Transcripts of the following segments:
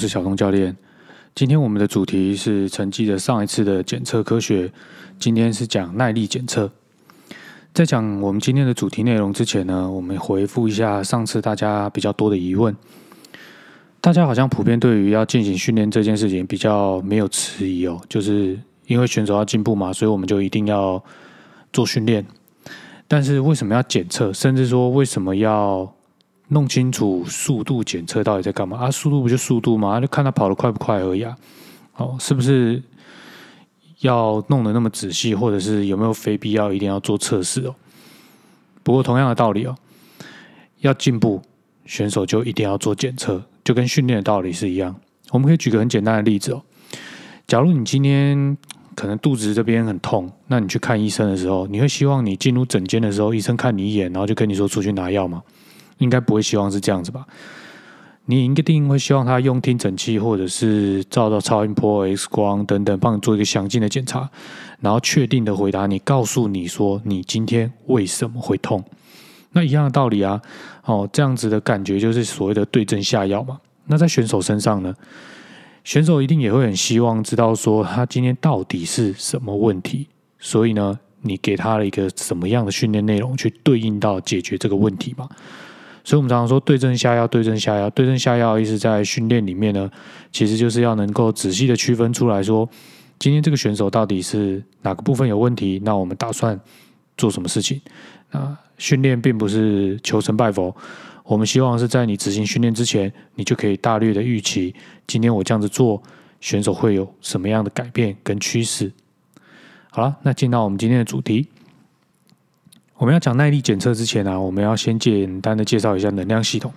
是小东教练。今天我们的主题是成绩的上一次的检测科学，今天是讲耐力检测。在讲我们今天的主题内容之前呢，我们回复一下上次大家比较多的疑问。大家好像普遍对于要进行训练这件事情比较没有迟疑哦，就是因为选手要进步嘛，所以我们就一定要做训练。但是为什么要检测？甚至说为什么要？弄清楚速度检测到底在干嘛啊？速度不就速度吗？就看他跑得快不快而已啊！哦，是不是要弄得那么仔细，或者是有没有非必要一定要做测试哦？不过同样的道理哦，要进步，选手就一定要做检测，就跟训练的道理是一样。我们可以举个很简单的例子哦，假如你今天可能肚子这边很痛，那你去看医生的时候，你会希望你进入诊间的时候，医生看你一眼，然后就跟你说出去拿药吗？应该不会希望是这样子吧？你一定会希望他用听诊器，或者是照到超音波、X 光等等，帮你做一个详尽的检查，然后确定的回答你，告诉你说你今天为什么会痛。那一样的道理啊，哦，这样子的感觉就是所谓的对症下药嘛。那在选手身上呢，选手一定也会很希望知道说他今天到底是什么问题，所以呢，你给他了一个什么样的训练内容去对应到解决这个问题嘛？所以，我们常常说对症下药，对症下药，对症下药，意思在训练里面呢，其实就是要能够仔细的区分出来说，今天这个选手到底是哪个部分有问题，那我们打算做什么事情？啊，训练并不是求神拜佛，我们希望是在你执行训练之前，你就可以大略的预期，今天我这样子做，选手会有什么样的改变跟趋势。好了，那进到我们今天的主题。我们要讲耐力检测之前呢，我们要先简单的介绍一下能量系统。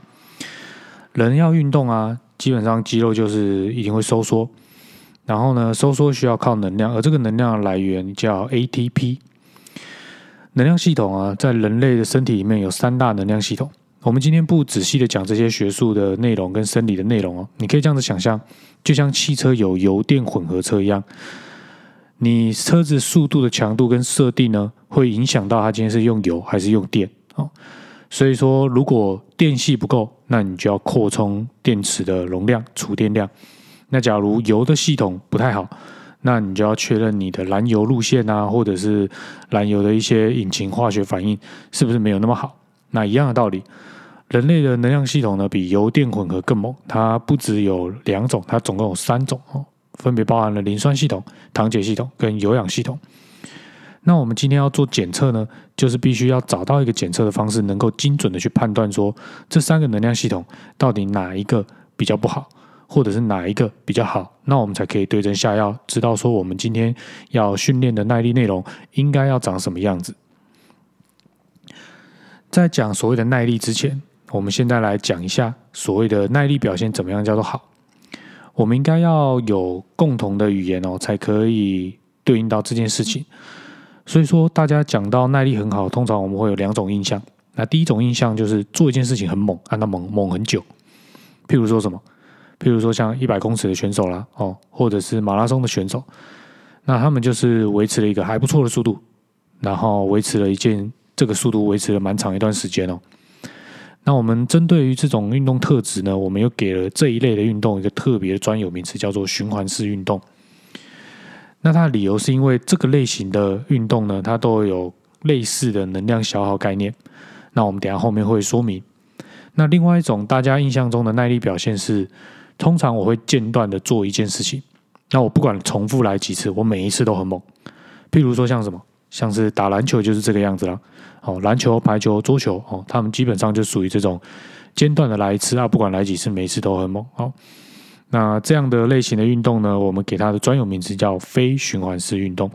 人要运动啊，基本上肌肉就是一定会收缩，然后呢，收缩需要靠能量，而这个能量来源叫 ATP。能量系统啊，在人类的身体里面有三大能量系统。我们今天不仔细的讲这些学术的内容跟生理的内容哦，你可以这样子想象，就像汽车有油电混合车一样。你车子速度的强度跟设定呢，会影响到它今天是用油还是用电哦。所以说，如果电系不够，那你就要扩充电池的容量、储电量。那假如油的系统不太好，那你就要确认你的燃油路线啊，或者是燃油的一些引擎化学反应是不是没有那么好。那一样的道理，人类的能量系统呢，比油电混合更猛。它不只有两种，它总共有三种哦。分别包含了磷酸系统、糖解系统跟有氧系统。那我们今天要做检测呢，就是必须要找到一个检测的方式，能够精准的去判断说这三个能量系统到底哪一个比较不好，或者是哪一个比较好，那我们才可以对症下药，知道说我们今天要训练的耐力内容应该要长什么样子。在讲所谓的耐力之前，我们现在来讲一下所谓的耐力表现怎么样叫做好。我们应该要有共同的语言哦，才可以对应到这件事情。所以说，大家讲到耐力很好，通常我们会有两种印象。那第一种印象就是做一件事情很猛，按它猛猛很久。譬如说什么？譬如说像一百公尺的选手啦，哦，或者是马拉松的选手，那他们就是维持了一个还不错的速度，然后维持了一件这个速度维持了蛮长一段时间哦。那我们针对于这种运动特质呢，我们又给了这一类的运动一个特别的专有名词，叫做循环式运动。那它的理由是因为这个类型的运动呢，它都有类似的能量消耗概念。那我们等下后面会说明。那另外一种大家印象中的耐力表现是，通常我会间断的做一件事情，那我不管重复来几次，我每一次都很猛。譬如说像什么？像是打篮球就是这个样子了，哦，篮球、排球、桌球，哦，他们基本上就属于这种间断的来一次啊，不管来几次，每一次都很猛。好，那这样的类型的运动呢，我们给它的专有名词叫非循环式运动。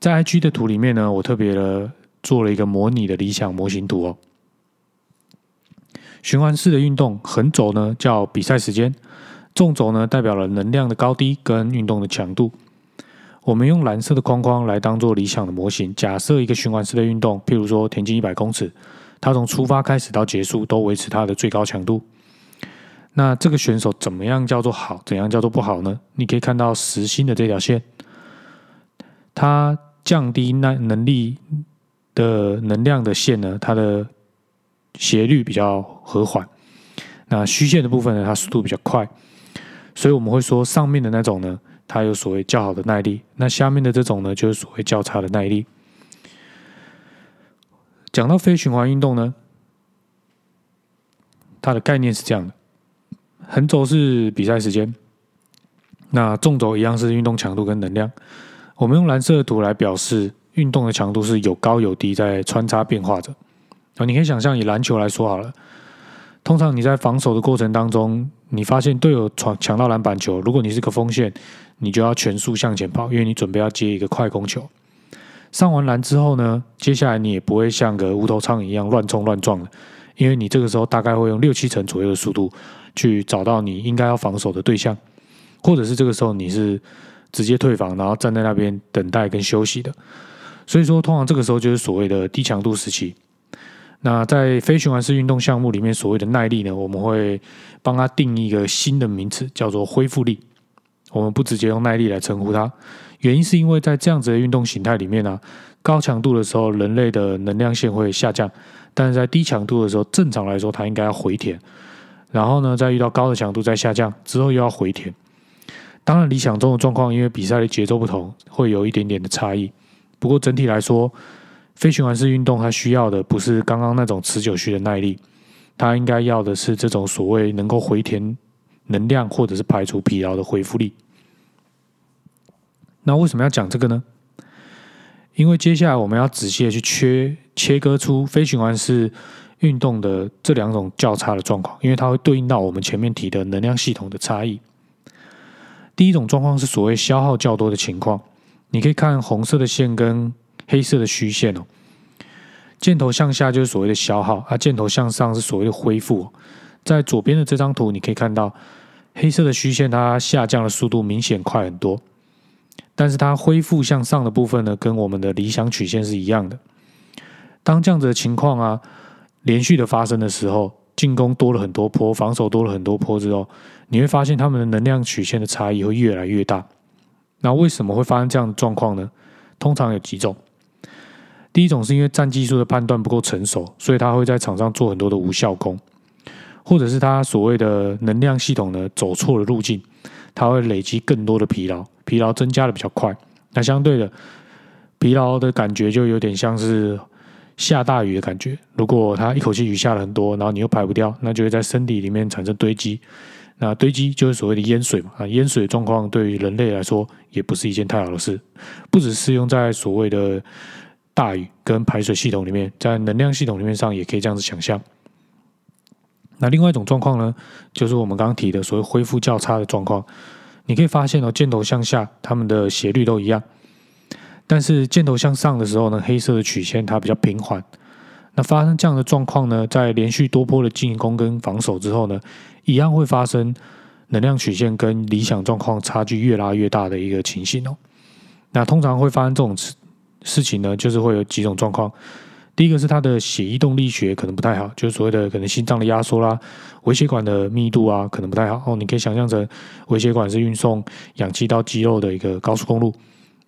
在 IG 的图里面呢，我特别的做了一个模拟的理想模型图哦。循环式的运动，横轴呢叫比赛时间，纵轴呢代表了能量的高低跟运动的强度。我们用蓝色的框框来当做理想的模型。假设一个循环式的运动，譬如说田径一百公尺，它从出发开始到结束都维持它的最高强度。那这个选手怎么样叫做好？怎样叫做不好呢？你可以看到实心的这条线，它降低耐能力的能量的线呢，它的斜率比较和缓。那虚线的部分呢，它速度比较快，所以我们会说上面的那种呢，它有所谓较好的耐力，那下面的这种呢，就是所谓较差的耐力。讲到非循环运动呢，它的概念是这样的：横轴是比赛时间，那纵轴一样是运动强度跟能量。我们用蓝色的图来表示运动的强度是有高有低，在穿插变化着。啊，你可以想象以篮球来说好了。通常你在防守的过程当中，你发现队友闯抢到篮板球，如果你是个锋线，你就要全速向前跑，因为你准备要接一个快攻球。上完篮之后呢，接下来你也不会像个无头苍蝇一样乱冲乱撞的，因为你这个时候大概会用六七成左右的速度去找到你应该要防守的对象，或者是这个时候你是直接退防，然后站在那边等待跟休息的。所以说，通常这个时候就是所谓的低强度时期。那在非循环式运动项目里面，所谓的耐力呢，我们会帮它定一个新的名词，叫做恢复力。我们不直接用耐力来称呼它，原因是因为在这样子的运动形态里面呢，高强度的时候，人类的能量线会下降；但是在低强度的时候，正常来说它应该要回填。然后呢，再遇到高的强度再下降之后又要回填。当然，理想中的状况，因为比赛的节奏不同，会有一点点的差异。不过整体来说，非循环式运动，它需要的不是刚刚那种持久需的耐力，它应该要的是这种所谓能够回填能量或者是排除疲劳的恢复力。那为什么要讲这个呢？因为接下来我们要仔细的去切切割出非循环式运动的这两种较差的状况，因为它会对应到我们前面提的能量系统的差异。第一种状况是所谓消耗较多的情况，你可以看红色的线跟。黑色的虚线哦，箭头向下就是所谓的消耗，啊，箭头向上是所谓的恢复。在左边的这张图，你可以看到黑色的虚线它下降的速度明显快很多，但是它恢复向上的部分呢，跟我们的理想曲线是一样的。当这样子的情况啊，连续的发生的时候，进攻多了很多波，防守多了很多波之后，你会发现他们的能量曲线的差异会越来越大。那为什么会发生这样的状况呢？通常有几种。第一种是因为战技术的判断不够成熟，所以他会在场上做很多的无效攻，或者是他所谓的能量系统呢走错了路径，他会累积更多的疲劳，疲劳增加的比较快。那相对的疲劳的感觉就有点像是下大雨的感觉，如果它一口气雨下了很多，然后你又排不掉，那就会在身体里面产生堆积，那堆积就是所谓的淹水嘛。啊，淹水状况对于人类来说也不是一件太好的事，不只适用在所谓的。大雨跟排水系统里面，在能量系统里面上也可以这样子想象。那另外一种状况呢，就是我们刚刚提的所谓恢复较差的状况。你可以发现哦，箭头向下，它们的斜率都一样，但是箭头向上的时候呢，黑色的曲线它比较平缓。那发生这样的状况呢，在连续多波的进攻跟防守之后呢，一样会发生能量曲线跟理想状况差距越拉越大的一个情形哦。那通常会发生这种。事事情呢，就是会有几种状况。第一个是它的血液动力学可能不太好，就是所谓的可能心脏的压缩啦，微血管的密度啊，可能不太好。哦，你可以想象成微血管是运送氧气到肌肉的一个高速公路，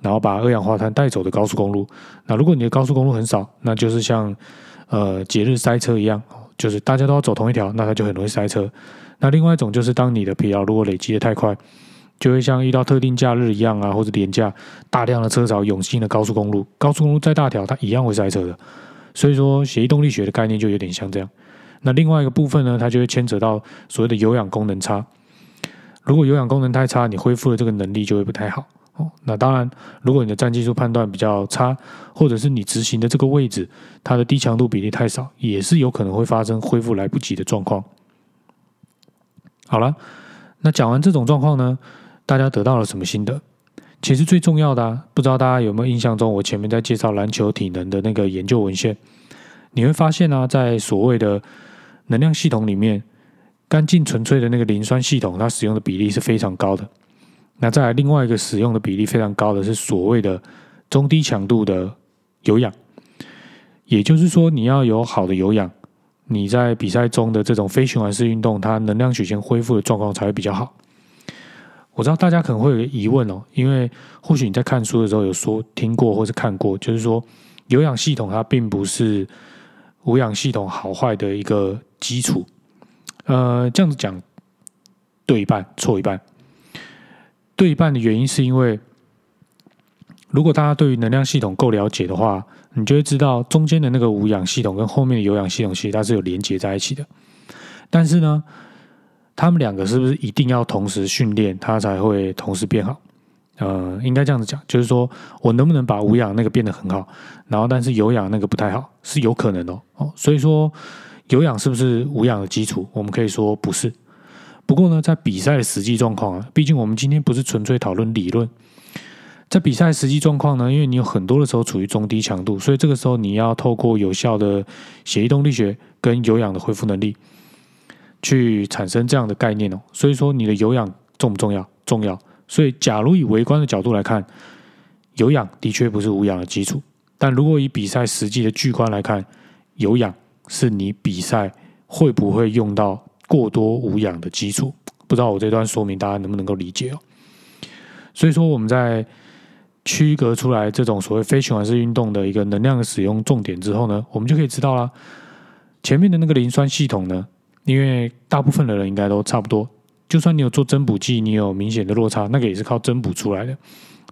然后把二氧化碳带走的高速公路。那如果你的高速公路很少，那就是像呃节日塞车一样，就是大家都要走同一条，那它就很容易塞车。那另外一种就是当你的疲劳如果累积的太快。就会像遇到特定假日一样啊，或者廉价大量的车潮涌进的高速公路，高速公路再大条，它一样会塞车的。所以说，协议动力学的概念就有点像这样。那另外一个部分呢，它就会牵扯到所谓的有氧功能差。如果有氧功能太差，你恢复的这个能力就会不太好哦。那当然，如果你的战技术判断比较差，或者是你执行的这个位置它的低强度比例太少，也是有可能会发生恢复来不及的状况。好了，那讲完这种状况呢？大家得到了什么心得？其实最重要的，不知道大家有没有印象中，我前面在介绍篮球体能的那个研究文献，你会发现呢，在所谓的能量系统里面，干净纯粹的那个磷酸系统，它使用的比例是非常高的。那再来另外一个使用的比例非常高的是所谓的中低强度的有氧，也就是说，你要有好的有氧，你在比赛中的这种非循环式运动，它能量曲线恢复的状况才会比较好。我知道大家可能会有疑问哦，因为或许你在看书的时候有说听过或是看过，就是说有氧系统它并不是无氧系统好坏的一个基础，呃，这样子讲对一半，错一半。对半的原因是因为，如果大家对于能量系统够了解的话，你就会知道中间的那个无氧系统跟后面的有氧系统其实它是有连接在一起的。但是呢，他们两个是不是一定要同时训练，它才会同时变好？呃，应该这样子讲，就是说我能不能把无氧那个变得很好，然后但是有氧那个不太好，是有可能的哦。所以说有氧是不是无氧的基础？我们可以说不是。不过呢，在比赛的实际状况啊，毕竟我们今天不是纯粹讨论理论，在比赛实际状况呢，因为你有很多的时候处于中低强度，所以这个时候你要透过有效的血液动力学跟有氧的恢复能力，去产生这样的概念哦。所以说你的有氧重不重要？重要。所以，假如以围观的角度来看，有氧的确不是无氧的基础。但如果以比赛实际的巨观来看，有氧是你比赛会不会用到过多无氧的基础？不知道我这段说明大家能不能够理解哦？所以说，我们在区隔出来这种所谓非循环式运动的一个能量的使用重点之后呢，我们就可以知道啦，前面的那个磷酸系统呢，因为大部分的人应该都差不多。就算你有做增补剂，你有明显的落差，那个也是靠增补出来的。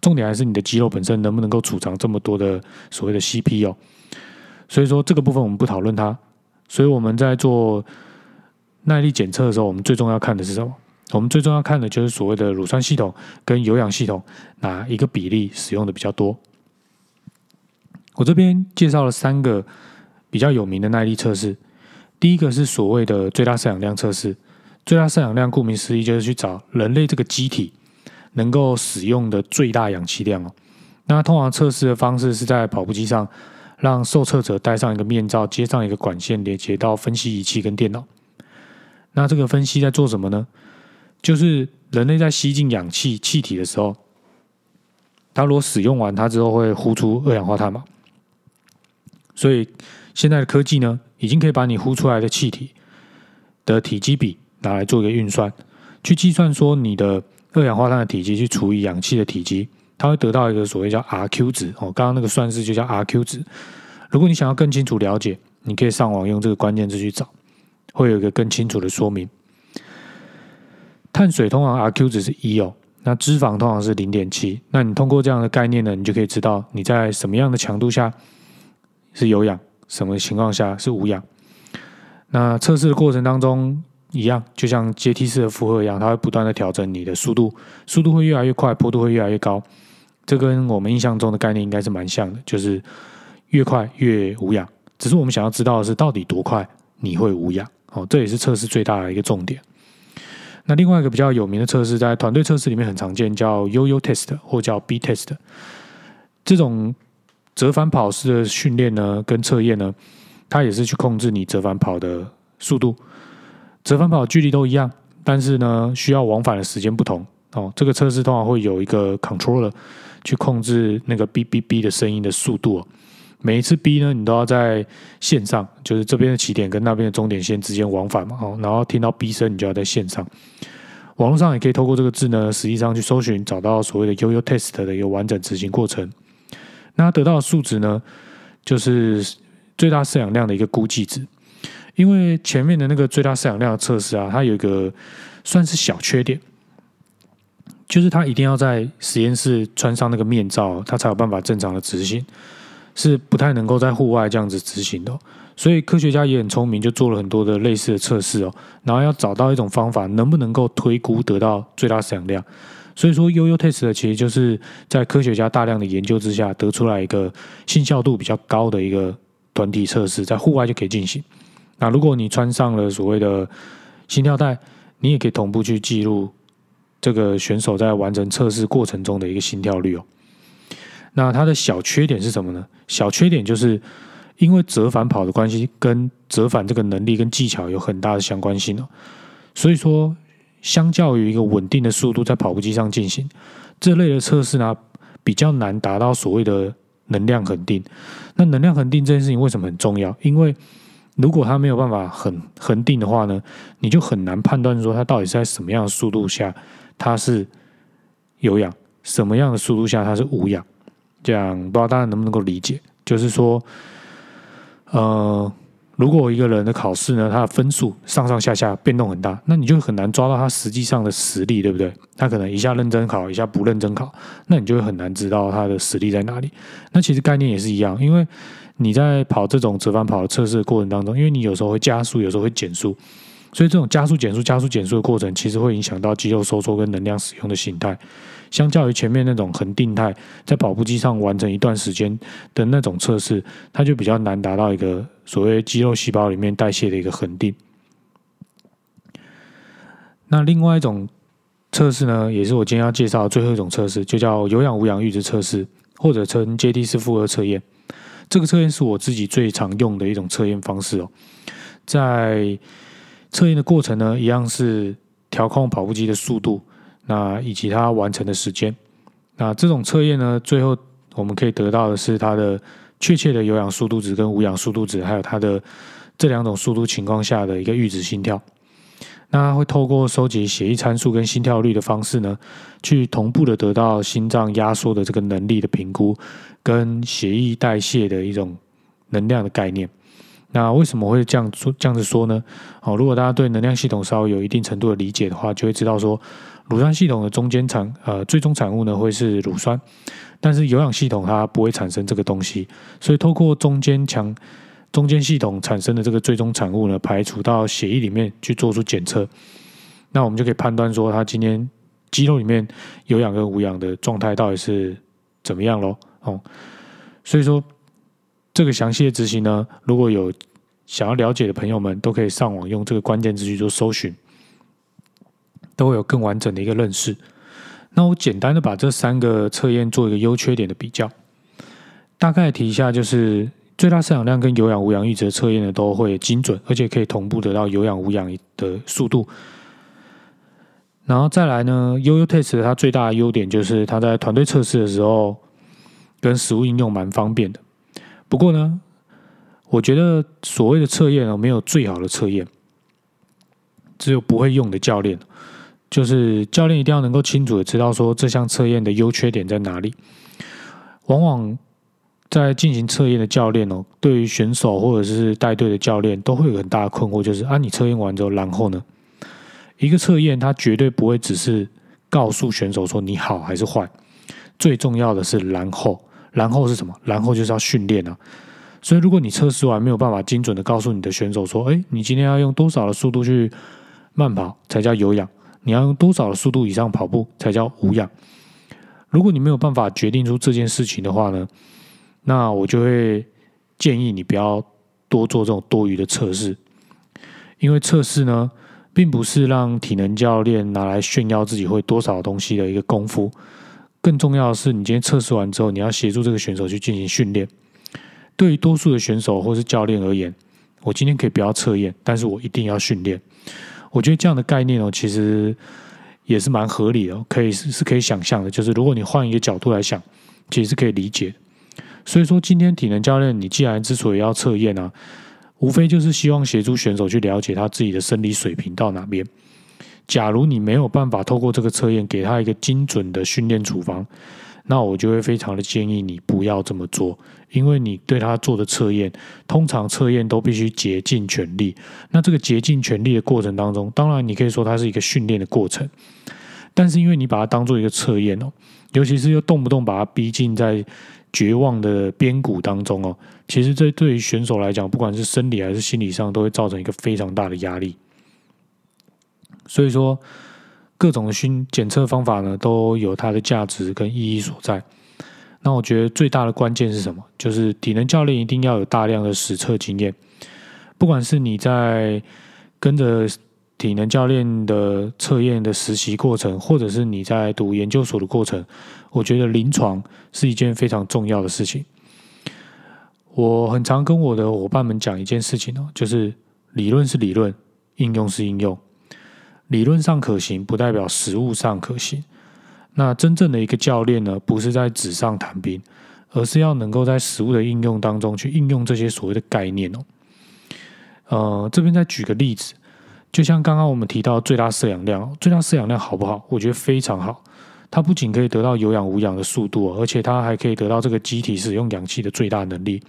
重点还是你的肌肉本身能不能够储藏这么多的所谓的 CP 哦。所以说这个部分我们不讨论它。所以我们在做耐力检测的时候，我们最重要看的是什么？我们最重要看的就是所谓的乳酸系统跟有氧系统哪一个比例使用的比较多。我这边介绍了三个比较有名的耐力测试，第一个是所谓的最大摄氧量测试。最大摄氧量，顾名思义，就是去找人类这个机体能够使用的最大氧气量哦。那通常测试的方式是在跑步机上，让受测者戴上一个面罩，接上一个管线，连接到分析仪器跟电脑。那这个分析在做什么呢？就是人类在吸进氧气气体的时候，它如果使用完它之后会呼出二氧化碳嘛。所以现在的科技呢，已经可以把你呼出来的气体的体积比。拿来做一个运算，去计算说你的二氧化碳的体积去除以氧气的体积，它会得到一个所谓叫 RQ 值哦。刚刚那个算式就叫 RQ 值。如果你想要更清楚了解，你可以上网用这个关键字去找，会有一个更清楚的说明。碳水通常 RQ 值是一哦，那脂肪通常是零点七。那你通过这样的概念呢，你就可以知道你在什么样的强度下是有氧，什么情况下是无氧。那测试的过程当中。一样，就像阶梯式的负荷一样，它会不断的调整你的速度，速度会越来越快，坡度会越来越高。这跟我们印象中的概念应该是蛮像的，就是越快越无氧。只是我们想要知道的是，到底多快你会无氧？哦，这也是测试最大的一个重点。那另外一个比较有名的测试，在团队测试里面很常见，叫悠悠 Test 或叫 B Test。这种折返跑式的训练呢，跟测验呢，它也是去控制你折返跑的速度。折返跑距离都一样，但是呢，需要往返的时间不同哦。这个测试通常会有一个 controller 去控制那个 B B B 的声音的速度。每一次 B 呢，你都要在线上，就是这边的起点跟那边的终点线之间往返嘛。哦，然后听到 B 声，你就要在线上。网络上也可以透过这个字呢，实际上去搜寻，找到所谓的 U U Test 的一个完整执行过程。那得到的数值呢，就是最大摄氧量的一个估计值。因为前面的那个最大摄氧量的测试啊，它有一个算是小缺点，就是它一定要在实验室穿上那个面罩，它才有办法正常的执行，是不太能够在户外这样子执行的。所以科学家也很聪明，就做了很多的类似的测试哦，然后要找到一种方法，能不能够推估得到最大摄氧量。所以说悠悠 Test 其实就是在科学家大量的研究之下得出来一个信效度比较高的一个团体测试，在户外就可以进行。那如果你穿上了所谓的心跳带，你也可以同步去记录这个选手在完成测试过程中的一个心跳率哦。那它的小缺点是什么呢？小缺点就是因为折返跑的关系，跟折返这个能力跟技巧有很大的相关性哦。所以说，相较于一个稳定的速度在跑步机上进行这类的测试呢，比较难达到所谓的能量恒定。那能量恒定这件事情为什么很重要？因为如果它没有办法很恒定的话呢，你就很难判断说它到底是在什么样的速度下它是有氧，什么样的速度下它是无氧。这样不知道大家能不能够理解？就是说，呃，如果一个人的考试呢，他的分数上上下下变动很大，那你就很难抓到他实际上的实力，对不对？他可能一下认真考，一下不认真考，那你就会很难知道他的实力在哪里。那其实概念也是一样，因为你在跑这种折返跑的测试的过程当中，因为你有时候会加速，有时候会减速，所以这种加速、减速、加速、减速的过程，其实会影响到肌肉收缩跟能量使用的形态。相较于前面那种恒定态，在跑步机上完成一段时间的那种测试，它就比较难达到一个所谓肌肉细胞里面代谢的一个恒定。那另外一种测试呢，也是我今天要介绍的最后一种测试，就叫有氧无氧阈值测试，或者称阶梯式负荷测验。这个测验是我自己最常用的一种测验方式哦。在测验的过程呢，一样是调控跑步机的速度。那以及它完成的时间，那这种测验呢，最后我们可以得到的是它的确切的有氧速度值跟无氧速度值，还有它的这两种速度情况下的一个阈值心跳。那会透过收集血液参数跟心跳率的方式呢，去同步的得到心脏压缩的这个能力的评估，跟血液代谢的一种能量的概念。那为什么会这样说？这样子说呢？哦，如果大家对能量系统稍微有一定程度的理解的话，就会知道说。乳酸系统的中间产呃最终产物呢会是乳酸，但是有氧系统它不会产生这个东西，所以透过中间强中间系统产生的这个最终产物呢排除到血液里面去做出检测，那我们就可以判断说它今天肌肉里面有氧跟无氧的状态到底是怎么样喽哦，所以说这个详细的执行呢，如果有想要了解的朋友们都可以上网用这个关键字去做搜寻。都会有更完整的一个认识。那我简单的把这三个测验做一个优缺点的比较，大概提一下，就是最大摄氧量跟有氧无氧阈值测验呢都会精准，而且可以同步得到有氧无氧的速度。然后再来呢，U U Test 它最大的优点就是它在团队测试的时候跟实物应用蛮方便的。不过呢，我觉得所谓的测验哦，没有最好的测验，只有不会用的教练。就是教练一定要能够清楚的知道说这项测验的优缺点在哪里。往往在进行测验的教练哦，对于选手或者是带队的教练都会有很大的困惑，就是啊，你测验完之后，然后呢？一个测验它绝对不会只是告诉选手说你好还是坏，最重要的是然后，然后是什么？然后就是要训练啊。所以如果你测试完没有办法精准的告诉你的选手说，哎，你今天要用多少的速度去慢跑才叫有氧？你要用多少的速度以上跑步才叫无氧？如果你没有办法决定出这件事情的话呢，那我就会建议你不要多做这种多余的测试，因为测试呢，并不是让体能教练拿来炫耀自己会多少东西的一个功夫。更重要的是，你今天测试完之后，你要协助这个选手去进行训练。对于多数的选手或是教练而言，我今天可以不要测验，但是我一定要训练。我觉得这样的概念哦，其实也是蛮合理的，可以是是可以想象的。就是如果你换一个角度来想，其实是可以理解。所以说，今天体能教练，你既然之所以要测验啊，无非就是希望协助选手去了解他自己的生理水平到哪边。假如你没有办法透过这个测验给他一个精准的训练处方。那我就会非常的建议你不要这么做，因为你对他做的测验，通常测验都必须竭尽全力。那这个竭尽全力的过程当中，当然你可以说它是一个训练的过程，但是因为你把它当做一个测验哦，尤其是又动不动把它逼近在绝望的边谷当中哦，其实这对于选手来讲，不管是生理还是心理上，都会造成一个非常大的压力。所以说。各种的训检测方法呢，都有它的价值跟意义所在。那我觉得最大的关键是什么？就是体能教练一定要有大量的实测经验。不管是你在跟着体能教练的测验的实习过程，或者是你在读研究所的过程，我觉得临床是一件非常重要的事情。我很常跟我的伙伴们讲一件事情哦，就是理论是理论，应用是应用。理论上可行，不代表实物上可行。那真正的一个教练呢，不是在纸上谈兵，而是要能够在实物的应用当中去应用这些所谓的概念哦。呃，这边再举个例子，就像刚刚我们提到最大摄氧量，最大摄氧量好不好？我觉得非常好。它不仅可以得到有氧无氧的速度，而且它还可以得到这个机体使用氧气的最大能力。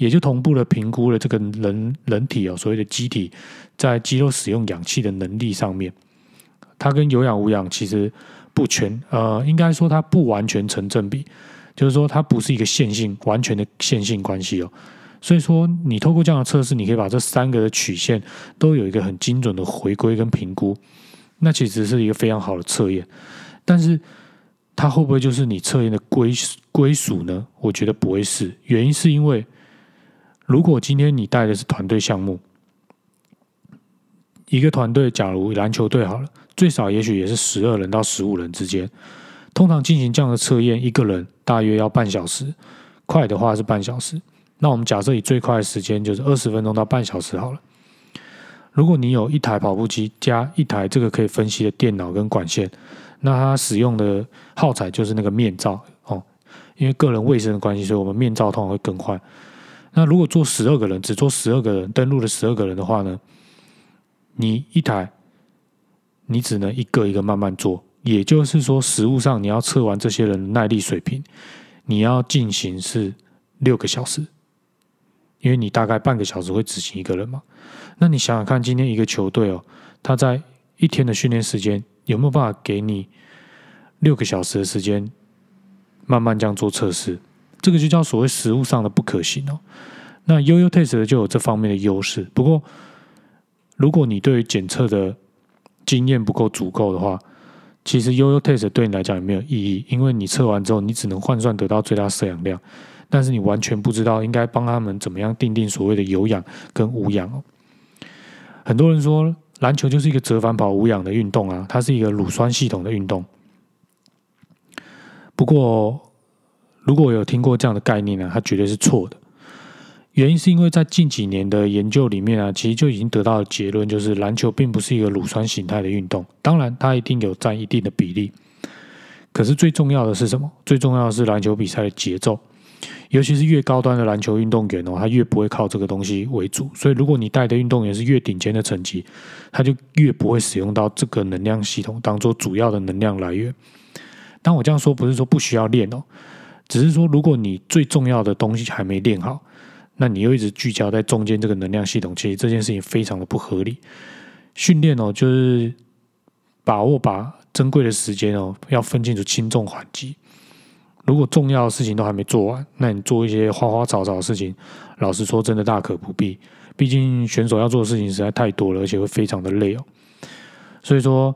也就同步的评估了这个人人体哦所谓的机体在肌肉使用氧气的能力上面，它跟有氧无氧其实不全，呃，应该说它不完全成正比，就是说它不是一个线性完全的线性关系哦。所以说，你透过这样的测试，你可以把这三个的曲线都有一个很精准的回归跟评估，那其实是一个非常好的测验。但是它会不会就是你测验的归归属呢？我觉得不会是，原因是因为。如果今天你带的是团队项目，一个团队，假如篮球队好了，最少也许也是十二人到十五人之间，通常进行这样的测验，一个人大约要半小时，快的话是半小时。那我们假设以最快的时间就是二十分钟到半小时好了。如果你有一台跑步机加一台这个可以分析的电脑跟管线，那它使用的耗材就是那个面罩哦，因为个人卫生的关系，所以我们面罩通常会更换。那如果做十二个人，只做十二个人登录了十二个人的话呢？你一台，你只能一个一个慢慢做。也就是说，实物上你要测完这些人的耐力水平，你要进行是六个小时，因为你大概半个小时会执行一个人嘛。那你想想看，今天一个球队哦，他在一天的训练时间有没有办法给你六个小时的时间，慢慢这样做测试？这个就叫所谓实物上的不可行哦。那悠悠 test 就有这方面的优势。不过，如果你对于检测的经验不够足够的话，其实悠悠 test 对你来讲也没有意义，因为你测完之后，你只能换算得到最大摄氧量，但是你完全不知道应该帮他们怎么样定定所谓的有氧跟无氧。很多人说篮球就是一个折返跑无氧的运动啊，它是一个乳酸系统的运动。不过，如果有听过这样的概念呢，它绝对是错的。原因是因为在近几年的研究里面啊，其实就已经得到结论，就是篮球并不是一个乳酸形态的运动。当然，它一定有占一定的比例。可是最重要的是什么？最重要的是篮球比赛的节奏，尤其是越高端的篮球运动员哦，他越不会靠这个东西为主。所以，如果你带的运动员是越顶尖的成绩，他就越不会使用到这个能量系统当做主要的能量来源。当我这样说，不是说不需要练哦。只是说，如果你最重要的东西还没练好，那你又一直聚焦在中间这个能量系统，其实这件事情非常的不合理。训练哦，就是把握把珍贵的时间哦，要分清楚轻重缓急。如果重要的事情都还没做完，那你做一些花花草草的事情，老实说，真的大可不必。毕竟选手要做的事情实在太多了，而且会非常的累哦。所以说。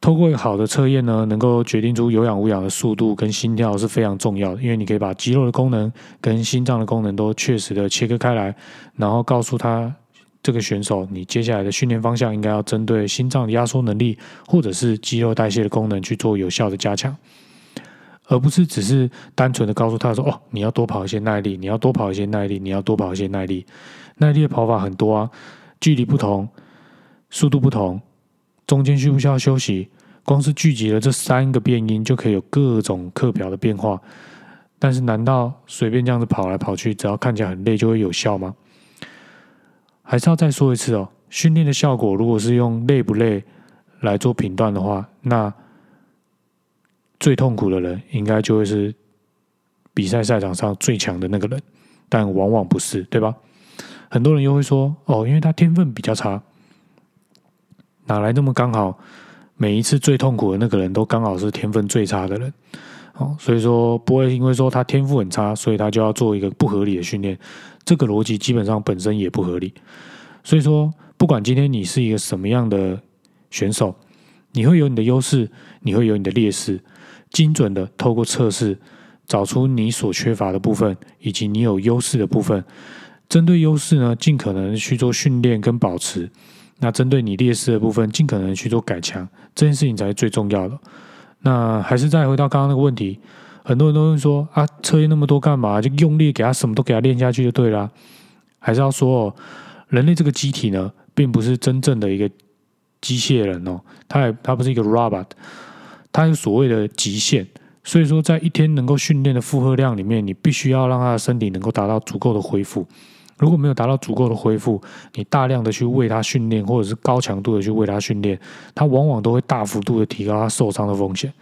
透过一个好的测验呢，能够决定出有氧无氧的速度跟心跳是非常重要的，因为你可以把肌肉的功能跟心脏的功能都确实的切割开来，然后告诉他这个选手，你接下来的训练方向应该要针对心脏的压缩能力或者是肌肉代谢的功能去做有效的加强，而不是只是单纯的告诉他说，哦，你要多跑一些耐力，你要多跑一些耐力，你要多跑一些耐力，耐力的跑法很多啊，距离不同，速度不同。中间需不需要休息？光是聚集了这三个变音，就可以有各种课表的变化。但是，难道随便这样子跑来跑去，只要看起来很累，就会有效吗？还是要再说一次哦，训练的效果，如果是用累不累来做评断的话，那最痛苦的人，应该就会是比赛赛场上最强的那个人。但往往不是，对吧？很多人又会说，哦，因为他天分比较差。哪来那么刚好？每一次最痛苦的那个人都刚好是天分最差的人，哦，所以说不会因为说他天赋很差，所以他就要做一个不合理的训练。这个逻辑基本上本身也不合理。所以说，不管今天你是一个什么样的选手，你会有你的优势，你会有你的劣势，精准的透过测试找出你所缺乏的部分，以及你有优势的部分。针对优势呢，尽可能去做训练跟保持。那针对你劣势的部分，尽可能去做改强，这件事情才是最重要的。那还是再回到刚刚那个问题，很多人都会说啊，测验那么多干嘛？就用力给他什么都给他练下去就对了。还是要说哦，人类这个机体呢，并不是真正的一个机械人哦，它也它不是一个 robot，它有所谓的极限。所以说，在一天能够训练的负荷量里面，你必须要让他的身体能够达到足够的恢复。如果没有达到足够的恢复，你大量的去为他训练，或者是高强度的去为他训练，他往往都会大幅度的提高他受伤的风险。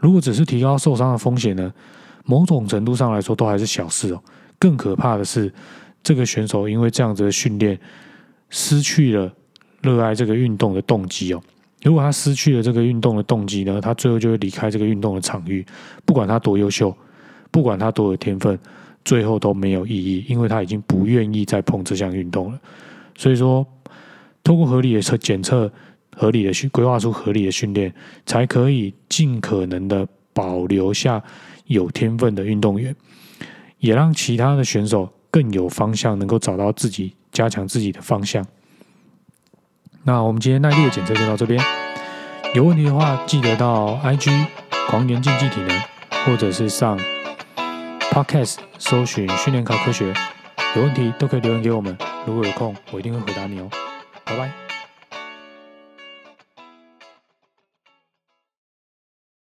如果只是提高受伤的风险呢，某种程度上来说都还是小事哦。更可怕的是，这个选手因为这样子的训练，失去了热爱这个运动的动机哦。如果他失去了这个运动的动机呢，他最后就会离开这个运动的场域。不管他多优秀，不管他多有天分，最后都没有意义，因为他已经不愿意再碰这项运动了。所以说，通过合理的测检测、合理的训规划出合理的训练，才可以尽可能的保留下有天分的运动员，也让其他的选手更有方向，能够找到自己加强自己的方向。那我们今天耐力的检测就到这边。有问题的话，记得到 IG 狂言竞技体能，或者是上 Podcast 搜寻训练考科学。有问题都可以留言给我们，如果有空，我一定会回答你哦。拜拜。